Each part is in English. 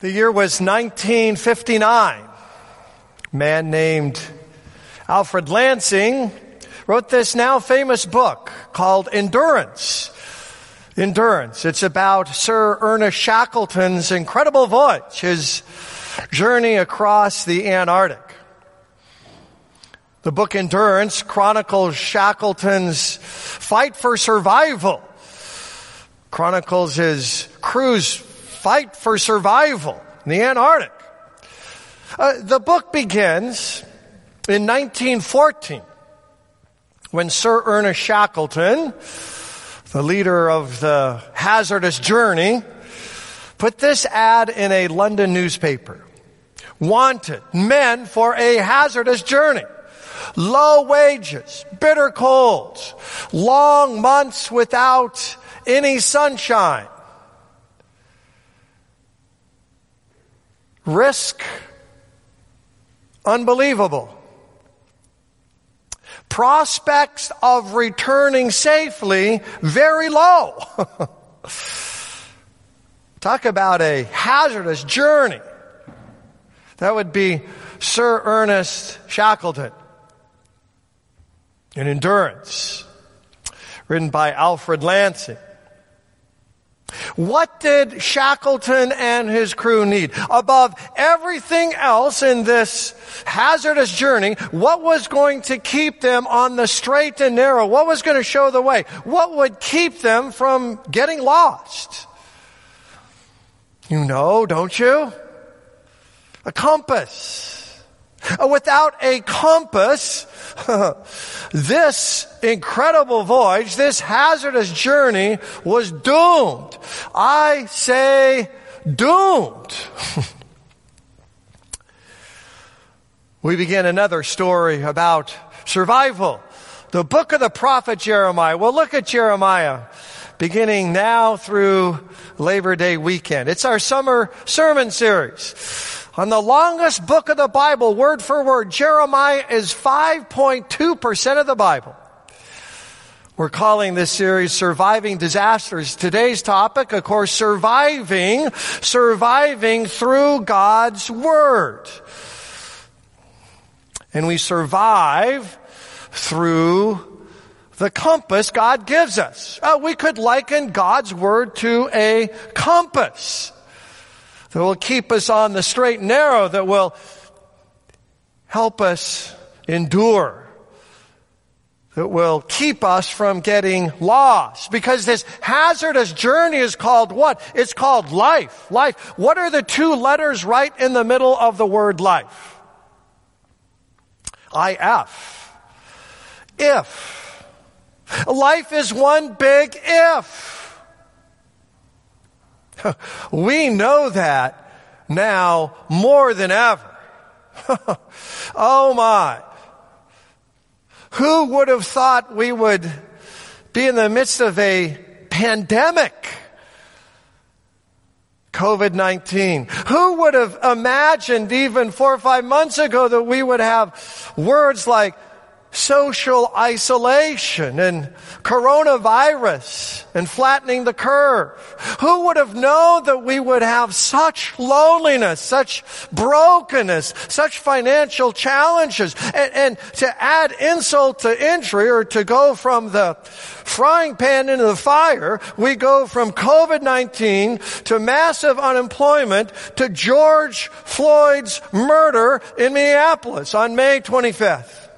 The year was 1959. A man named Alfred Lansing wrote this now famous book called Endurance. Endurance. It's about Sir Ernest Shackleton's incredible voyage, his journey across the Antarctic. The book Endurance chronicles Shackleton's fight for survival, chronicles his crew's fight for survival in the Antarctic. Uh, the book begins in 1914 when Sir Ernest Shackleton, the leader of the hazardous journey, put this ad in a London newspaper. Wanted men for a hazardous journey. Low wages, bitter colds, long months without any sunshine. Risk unbelievable. Prospects of returning safely very low. Talk about a hazardous journey. That would be Sir Ernest Shackleton in Endurance, written by Alfred Lansing. What did Shackleton and his crew need? Above everything else in this hazardous journey, what was going to keep them on the straight and narrow? What was going to show the way? What would keep them from getting lost? You know, don't you? A compass. Uh, without a compass, this incredible voyage, this hazardous journey was doomed. I say doomed. we begin another story about survival. The book of the prophet Jeremiah. Well, look at Jeremiah beginning now through Labor Day weekend. It's our summer sermon series. On the longest book of the Bible, word for word, Jeremiah is 5.2% of the Bible. We're calling this series Surviving Disasters. Today's topic, of course, surviving, surviving through God's Word. And we survive through the compass God gives us. Uh, we could liken God's Word to a compass that will keep us on the straight and narrow, that will help us endure, that will keep us from getting lost. Because this hazardous journey is called what? It's called life. Life. What are the two letters right in the middle of the word life? IF. If. Life is one big if. we know that now more than ever. oh my. Who would have thought we would be in the midst of a pandemic? COVID-19. Who would have imagined even four or five months ago that we would have words like social isolation and coronavirus and flattening the curve. Who would have known that we would have such loneliness, such brokenness, such financial challenges? And, and to add insult to injury or to go from the frying pan into the fire, we go from COVID-19 to massive unemployment to George Floyd's murder in Minneapolis on May 25th.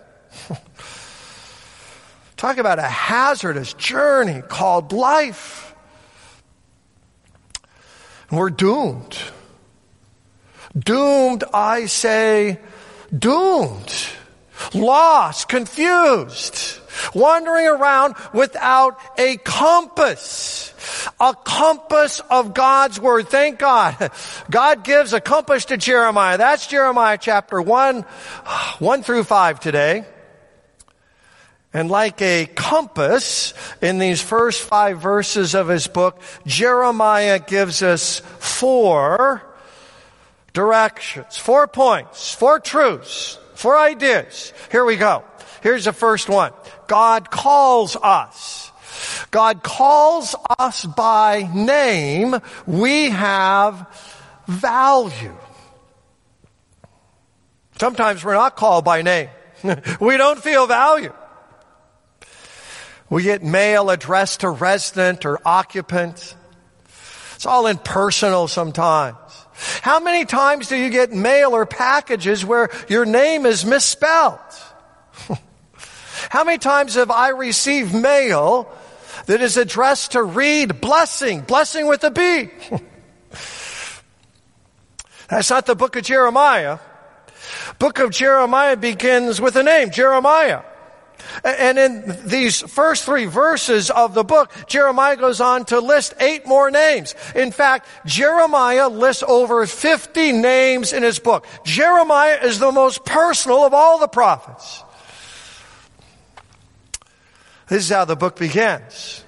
Talk about a hazardous journey called life. And we're doomed. Doomed, I say, doomed. Lost, confused, wandering around without a compass. A compass of God's Word. Thank God. God gives a compass to Jeremiah. That's Jeremiah chapter 1, 1 through 5 today. And like a compass in these first five verses of his book, Jeremiah gives us four directions, four points, four truths, four ideas. Here we go. Here's the first one. God calls us. God calls us by name. We have value. Sometimes we're not called by name. we don't feel value. We get mail addressed to resident or occupant. It's all impersonal sometimes. How many times do you get mail or packages where your name is misspelled? How many times have I received mail that is addressed to Reed Blessing, blessing with a B? That's not the book of Jeremiah. Book of Jeremiah begins with a name, Jeremiah. And in these first three verses of the book, Jeremiah goes on to list eight more names. In fact, Jeremiah lists over 50 names in his book. Jeremiah is the most personal of all the prophets. This is how the book begins.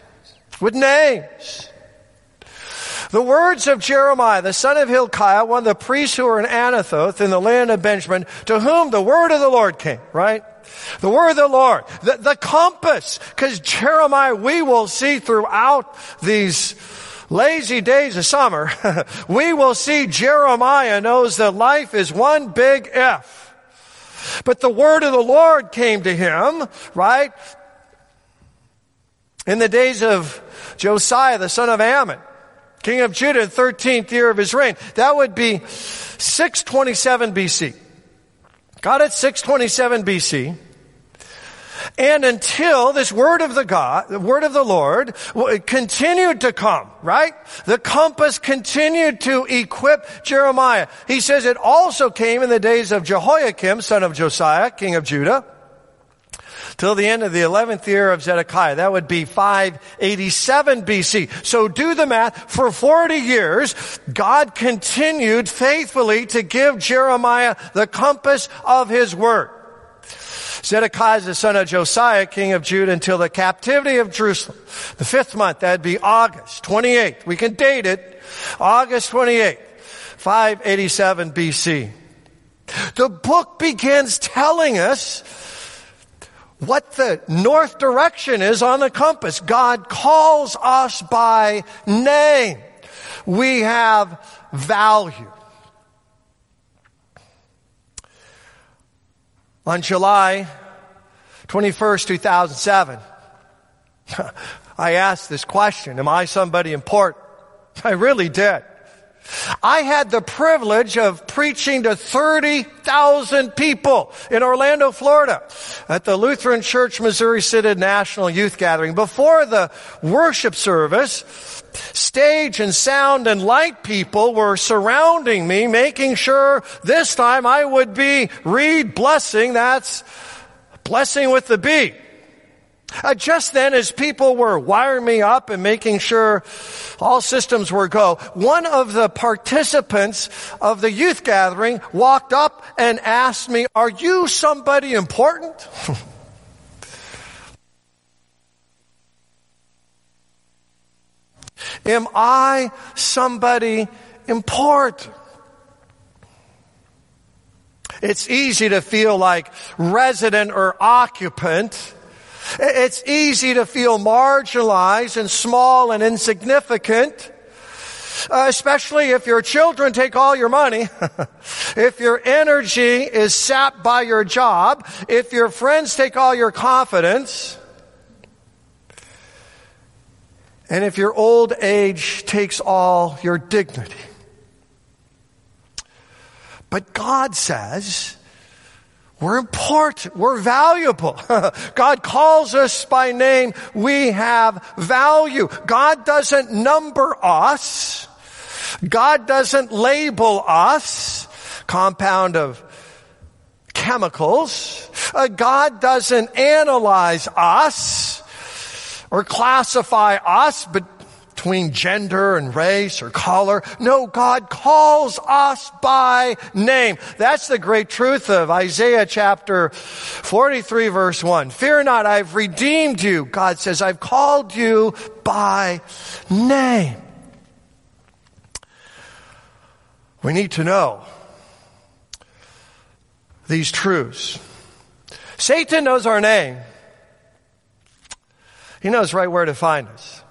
With names. The words of Jeremiah, the son of Hilkiah, one of the priests who were in Anathoth in the land of Benjamin, to whom the word of the Lord came, right? The word of the Lord, the, the compass, because Jeremiah, we will see throughout these lazy days of summer, we will see Jeremiah knows that life is one big F. But the word of the Lord came to him, right? In the days of Josiah, the son of Amon king of Judah, 13th year of his reign. That would be 627 BC. Got it? 627 BC. And until this word of the God, the word of the Lord continued to come, right? The compass continued to equip Jeremiah. He says it also came in the days of Jehoiakim, son of Josiah, king of Judah till the end of the 11th year of Zedekiah. That would be 587 BC. So do the math. For 40 years, God continued faithfully to give Jeremiah the compass of his work. Zedekiah is the son of Josiah, king of Judah, until the captivity of Jerusalem. The fifth month, that'd be August 28th. We can date it. August 28th, 587 BC. The book begins telling us what the north direction is on the compass. God calls us by name. We have value. On July 21st, 2007, I asked this question, am I somebody important? I really did. I had the privilege of preaching to 30,000 people in Orlando, Florida at the Lutheran Church Missouri Synod National Youth Gathering. Before the worship service, stage and sound and light people were surrounding me, making sure this time I would be Reed Blessing. That's blessing with the B. Uh, just then, as people were wiring me up and making sure all systems were go, one of the participants of the youth gathering walked up and asked me, Are you somebody important? Am I somebody important? It's easy to feel like resident or occupant it's easy to feel marginalized and small and insignificant. Uh, especially if your children take all your money, if your energy is sapped by your job, if your friends take all your confidence, and if your old age takes all your dignity. But God says, we're important. We're valuable. God calls us by name. We have value. God doesn't number us. God doesn't label us. Compound of chemicals. Uh, God doesn't analyze us or classify us, but between gender and race or color. No, God calls us by name. That's the great truth of Isaiah chapter 43 verse 1. Fear not, I've redeemed you. God says, I've called you by name. We need to know these truths. Satan knows our name. He knows right where to find us.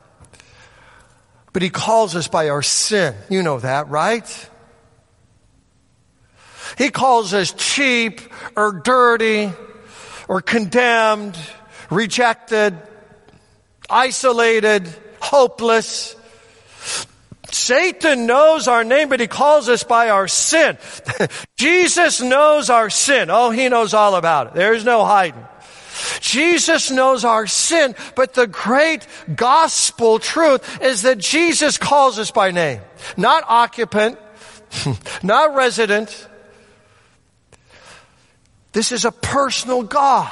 But he calls us by our sin. You know that, right? He calls us cheap or dirty or condemned, rejected, isolated, hopeless. Satan knows our name, but he calls us by our sin. Jesus knows our sin. Oh, he knows all about it. There's no hiding. Jesus knows our sin, but the great gospel truth is that Jesus calls us by name. Not occupant, not resident. This is a personal God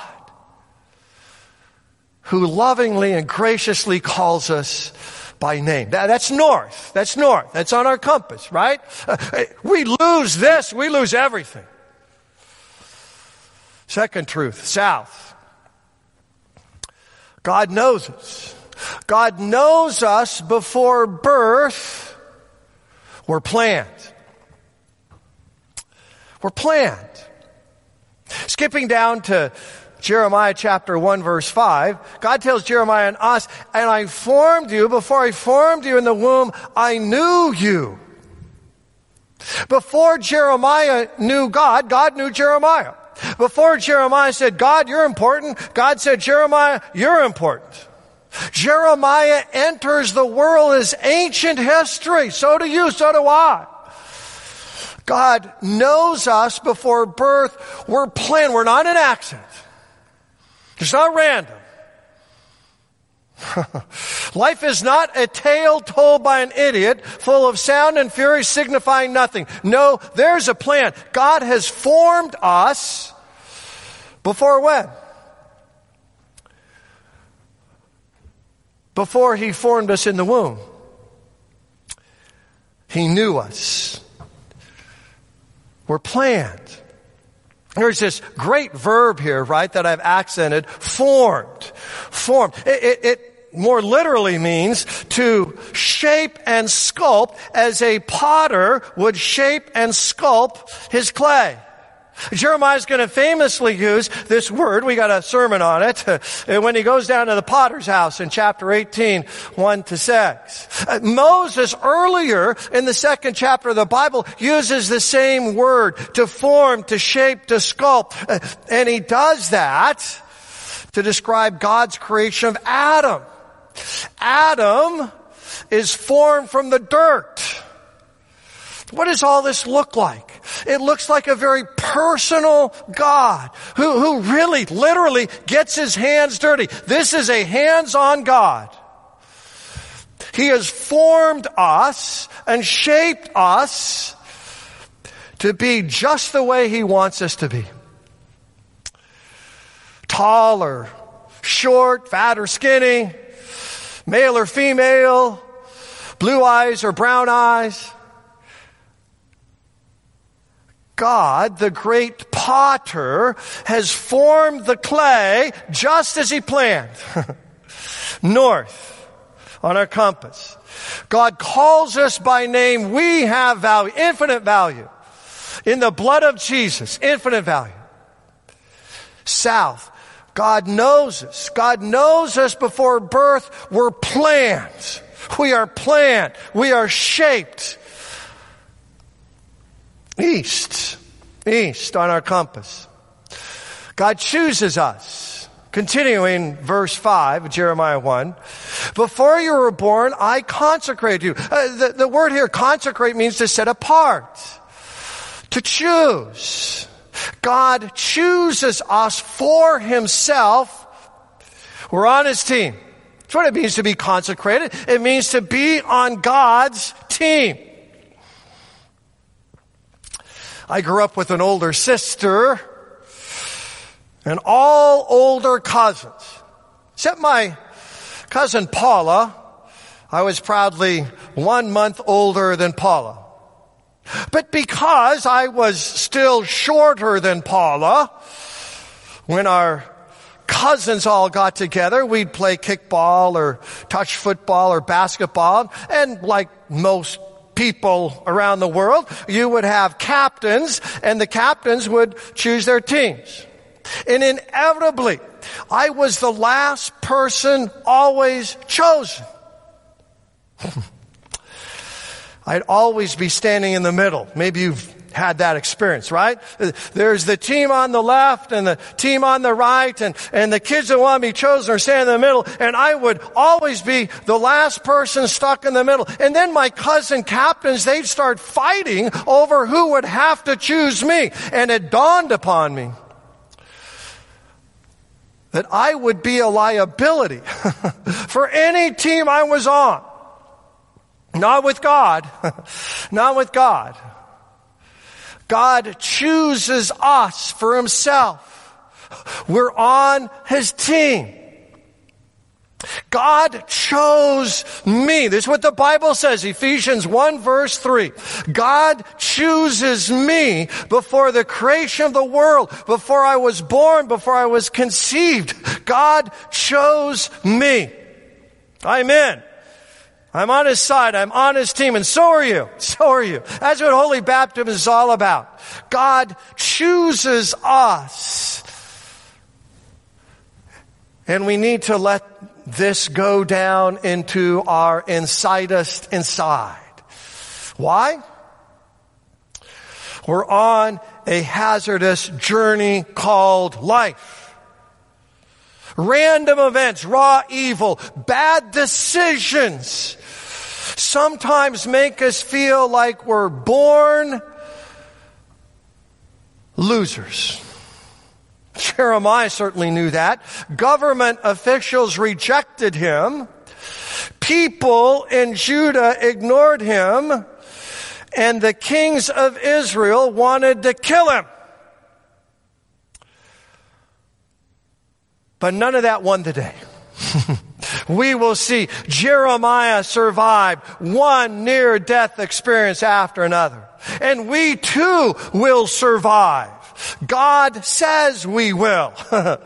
who lovingly and graciously calls us by name. That, that's north. That's north. That's on our compass, right? Uh, we lose this, we lose everything. Second truth, south. God knows us. God knows us before birth. We're planned. We're planned. Skipping down to Jeremiah chapter 1 verse 5, God tells Jeremiah and us, and I formed you, before I formed you in the womb, I knew you. Before Jeremiah knew God, God knew Jeremiah. Before Jeremiah said, God, you're important, God said, Jeremiah, you're important. Jeremiah enters the world as ancient history. So do you, so do I. God knows us before birth. We're planned. We're not an accident. It's not random. Life is not a tale told by an idiot full of sound and fury signifying nothing. No, there's a plan. God has formed us before when? Before He formed us in the womb. He knew us. We're planned. There's this great verb here, right, that I've accented, formed. Formed. It, it, it, more literally means to shape and sculpt as a potter would shape and sculpt his clay. Jeremiah is going to famously use this word. We got a sermon on it when he goes down to the potter's house in chapter 18, 1 to 6. Uh, Moses earlier in the second chapter of the Bible uses the same word to form, to shape, to sculpt. Uh, and he does that to describe God's creation of Adam. Adam is formed from the dirt. What does all this look like? It looks like a very personal God who, who really, literally gets his hands dirty. This is a hands-on God. He has formed us and shaped us to be just the way he wants us to be. Taller, short, fat or skinny, male or female, blue eyes or brown eyes. God, the great potter, has formed the clay just as he planned. North on our compass. God calls us by name. We have value, infinite value. In the blood of Jesus, infinite value. South, God knows us. God knows us before birth. We're planned. We are planned. We are shaped. East. East on our compass. God chooses us. Continuing verse 5, Jeremiah 1. Before you were born, I consecrated you. Uh, the, the word here, consecrate, means to set apart. To choose. God chooses us for himself. We're on his team. That's what it means to be consecrated. It means to be on God's team. I grew up with an older sister and all older cousins, except my cousin Paula. I was proudly one month older than Paula. But because I was still shorter than Paula, when our cousins all got together, we'd play kickball or touch football or basketball, and like most people around the world, you would have captains and the captains would choose their teams. And inevitably, I was the last person always chosen. I'd always be standing in the middle. Maybe you've had that experience, right? There's the team on the left and the team on the right and, and the kids that want to be chosen are standing in the middle and I would always be the last person stuck in the middle. And then my cousin captains, they'd start fighting over who would have to choose me. And it dawned upon me that I would be a liability for any team I was on. Not with God. Not with God. God chooses us for himself. We're on his team. God chose me. This is what the Bible says, Ephesians 1 verse 3. God chooses me before the creation of the world, before I was born, before I was conceived. God chose me. I'm in. I'm on his side. I'm on his team. And so are you. So are you. That's what holy baptism is all about. God chooses us. And we need to let this go down into our insidest inside. Why? We're on a hazardous journey called life. Random events, raw evil, bad decisions sometimes make us feel like we're born losers. Jeremiah certainly knew that. Government officials rejected him. People in Judah ignored him. And the kings of Israel wanted to kill him. But none of that won the day. we will see Jeremiah survive one near death experience after another. And we too will survive. God says we will.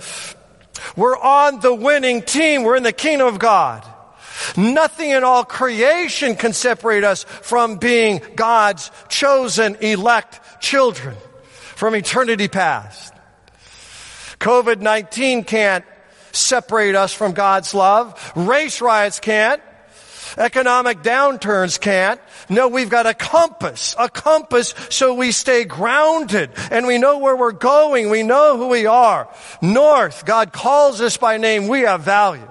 We're on the winning team. We're in the kingdom of God. Nothing in all creation can separate us from being God's chosen elect children from eternity past. COVID-19 can't separate us from God's love. Race riots can't. Economic downturns can't. No, we've got a compass, a compass so we stay grounded and we know where we're going. We know who we are. North, God calls us by name. We have value.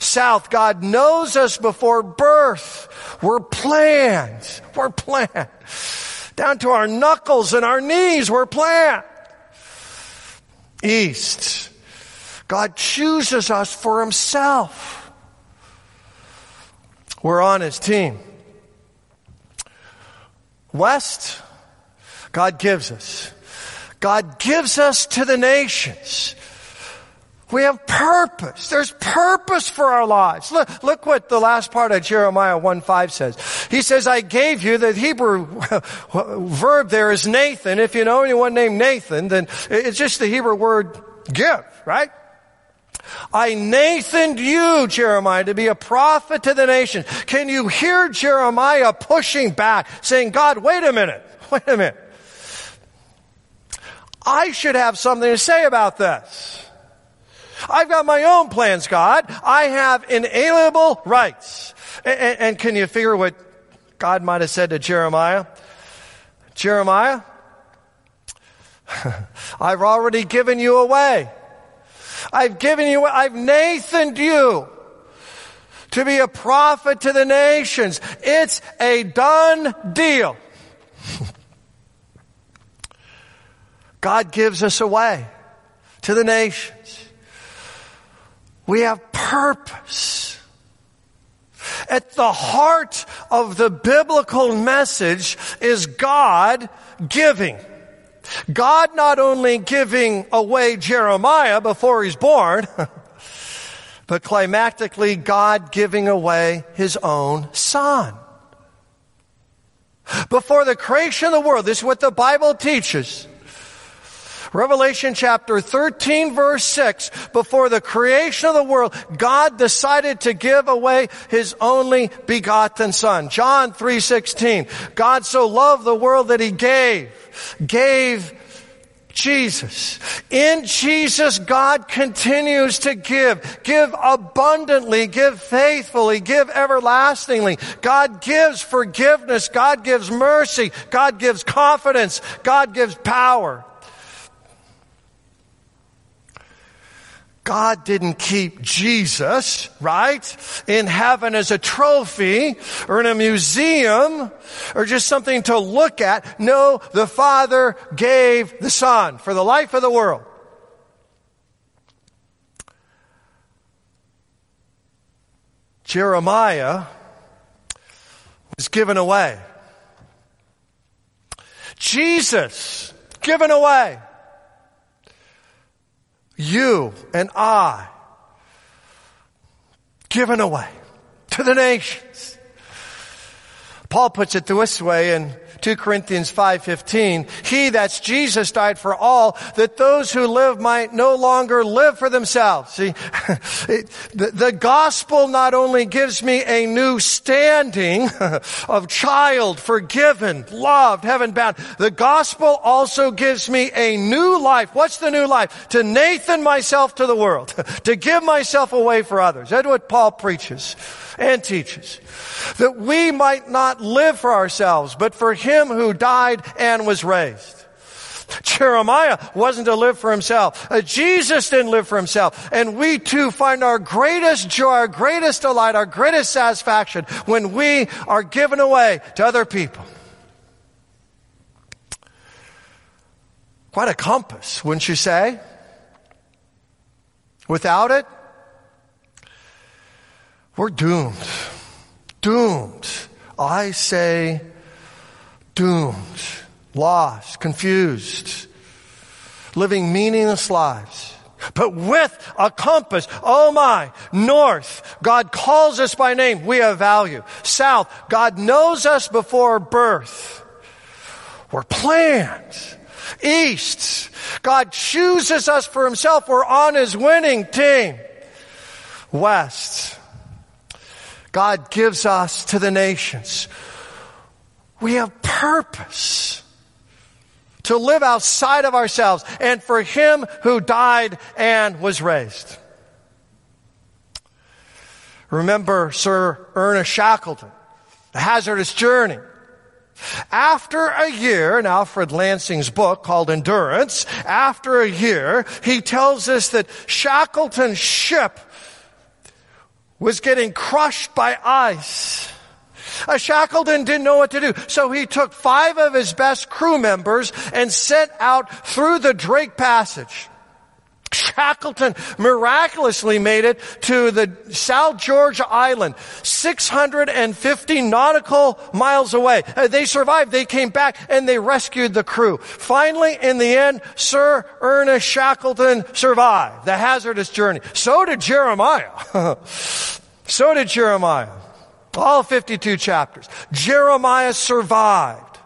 South, God knows us before birth. We're planned. We're planned. Down to our knuckles and our knees, we're planned. East, God chooses us for Himself. We're on His team. West, God gives us. God gives us to the nations. We have purpose. There's purpose for our lives. Look, look what the last part of Jeremiah 1 5 says. He says, I gave you, the Hebrew verb there is Nathan. If you know anyone named Nathan, then it's just the Hebrew word give, right? I Nathaned you, Jeremiah, to be a prophet to the nation. Can you hear Jeremiah pushing back, saying, God, wait a minute, wait a minute. I should have something to say about this. I've got my own plans, God. I have inalienable rights. And, and, and can you figure what God might have said to Jeremiah? Jeremiah, I've already given you away. I've given you, I've Nathaned you to be a prophet to the nations. It's a done deal. God gives us away to the nations. We have purpose. At the heart of the biblical message is God giving. God not only giving away Jeremiah before he's born, but climactically God giving away his own son. Before the creation of the world, this is what the Bible teaches. Revelation chapter 13 verse 6, before the creation of the world, God decided to give away His only begotten Son. John 3.16, God so loved the world that He gave, gave Jesus. In Jesus, God continues to give. Give abundantly, give faithfully, give everlastingly. God gives forgiveness. God gives mercy. God gives confidence. God gives power. God didn't keep Jesus, right, in heaven as a trophy or in a museum or just something to look at. No, the Father gave the Son for the life of the world. Jeremiah was given away. Jesus given away you and I given away to the nations. Paul puts it this way in 2 Corinthians 5:15, he that's Jesus died for all that those who live might no longer live for themselves. See, the, the gospel not only gives me a new standing of child, forgiven, loved, heaven bound, the gospel also gives me a new life. What's the new life? To Nathan myself to the world, to give myself away for others. That's what Paul preaches and teaches. That we might not live for ourselves, but for him who died and was raised. Jeremiah wasn't to live for himself. Uh, Jesus didn't live for himself. And we too find our greatest joy, our greatest delight, our greatest satisfaction when we are given away to other people. Quite a compass, wouldn't you say? Without it, we're doomed. Doomed. I say doomed. Lost. Confused. Living meaningless lives. But with a compass, oh my, north, God calls us by name, we have value. South, God knows us before birth. We're planned. East, God chooses us for himself, we're on his winning team. West, God gives us to the nations. We have purpose to live outside of ourselves and for Him who died and was raised. Remember Sir Ernest Shackleton, The Hazardous Journey. After a year in Alfred Lansing's book called Endurance, after a year, he tells us that Shackleton's ship was getting crushed by ice. Uh, Shackleton didn't know what to do, so he took five of his best crew members and set out through the Drake Passage. Shackleton miraculously made it to the South Georgia Island, 650 nautical miles away. Uh, they survived. They came back and they rescued the crew. Finally, in the end, Sir Ernest Shackleton survived the hazardous journey. So did Jeremiah. so did Jeremiah. All 52 chapters. Jeremiah survived.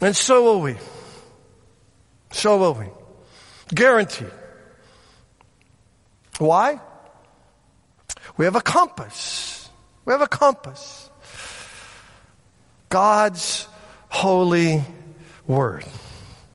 And so will we. So will we. Guaranteed. Why? We have a compass. We have a compass. God's holy word.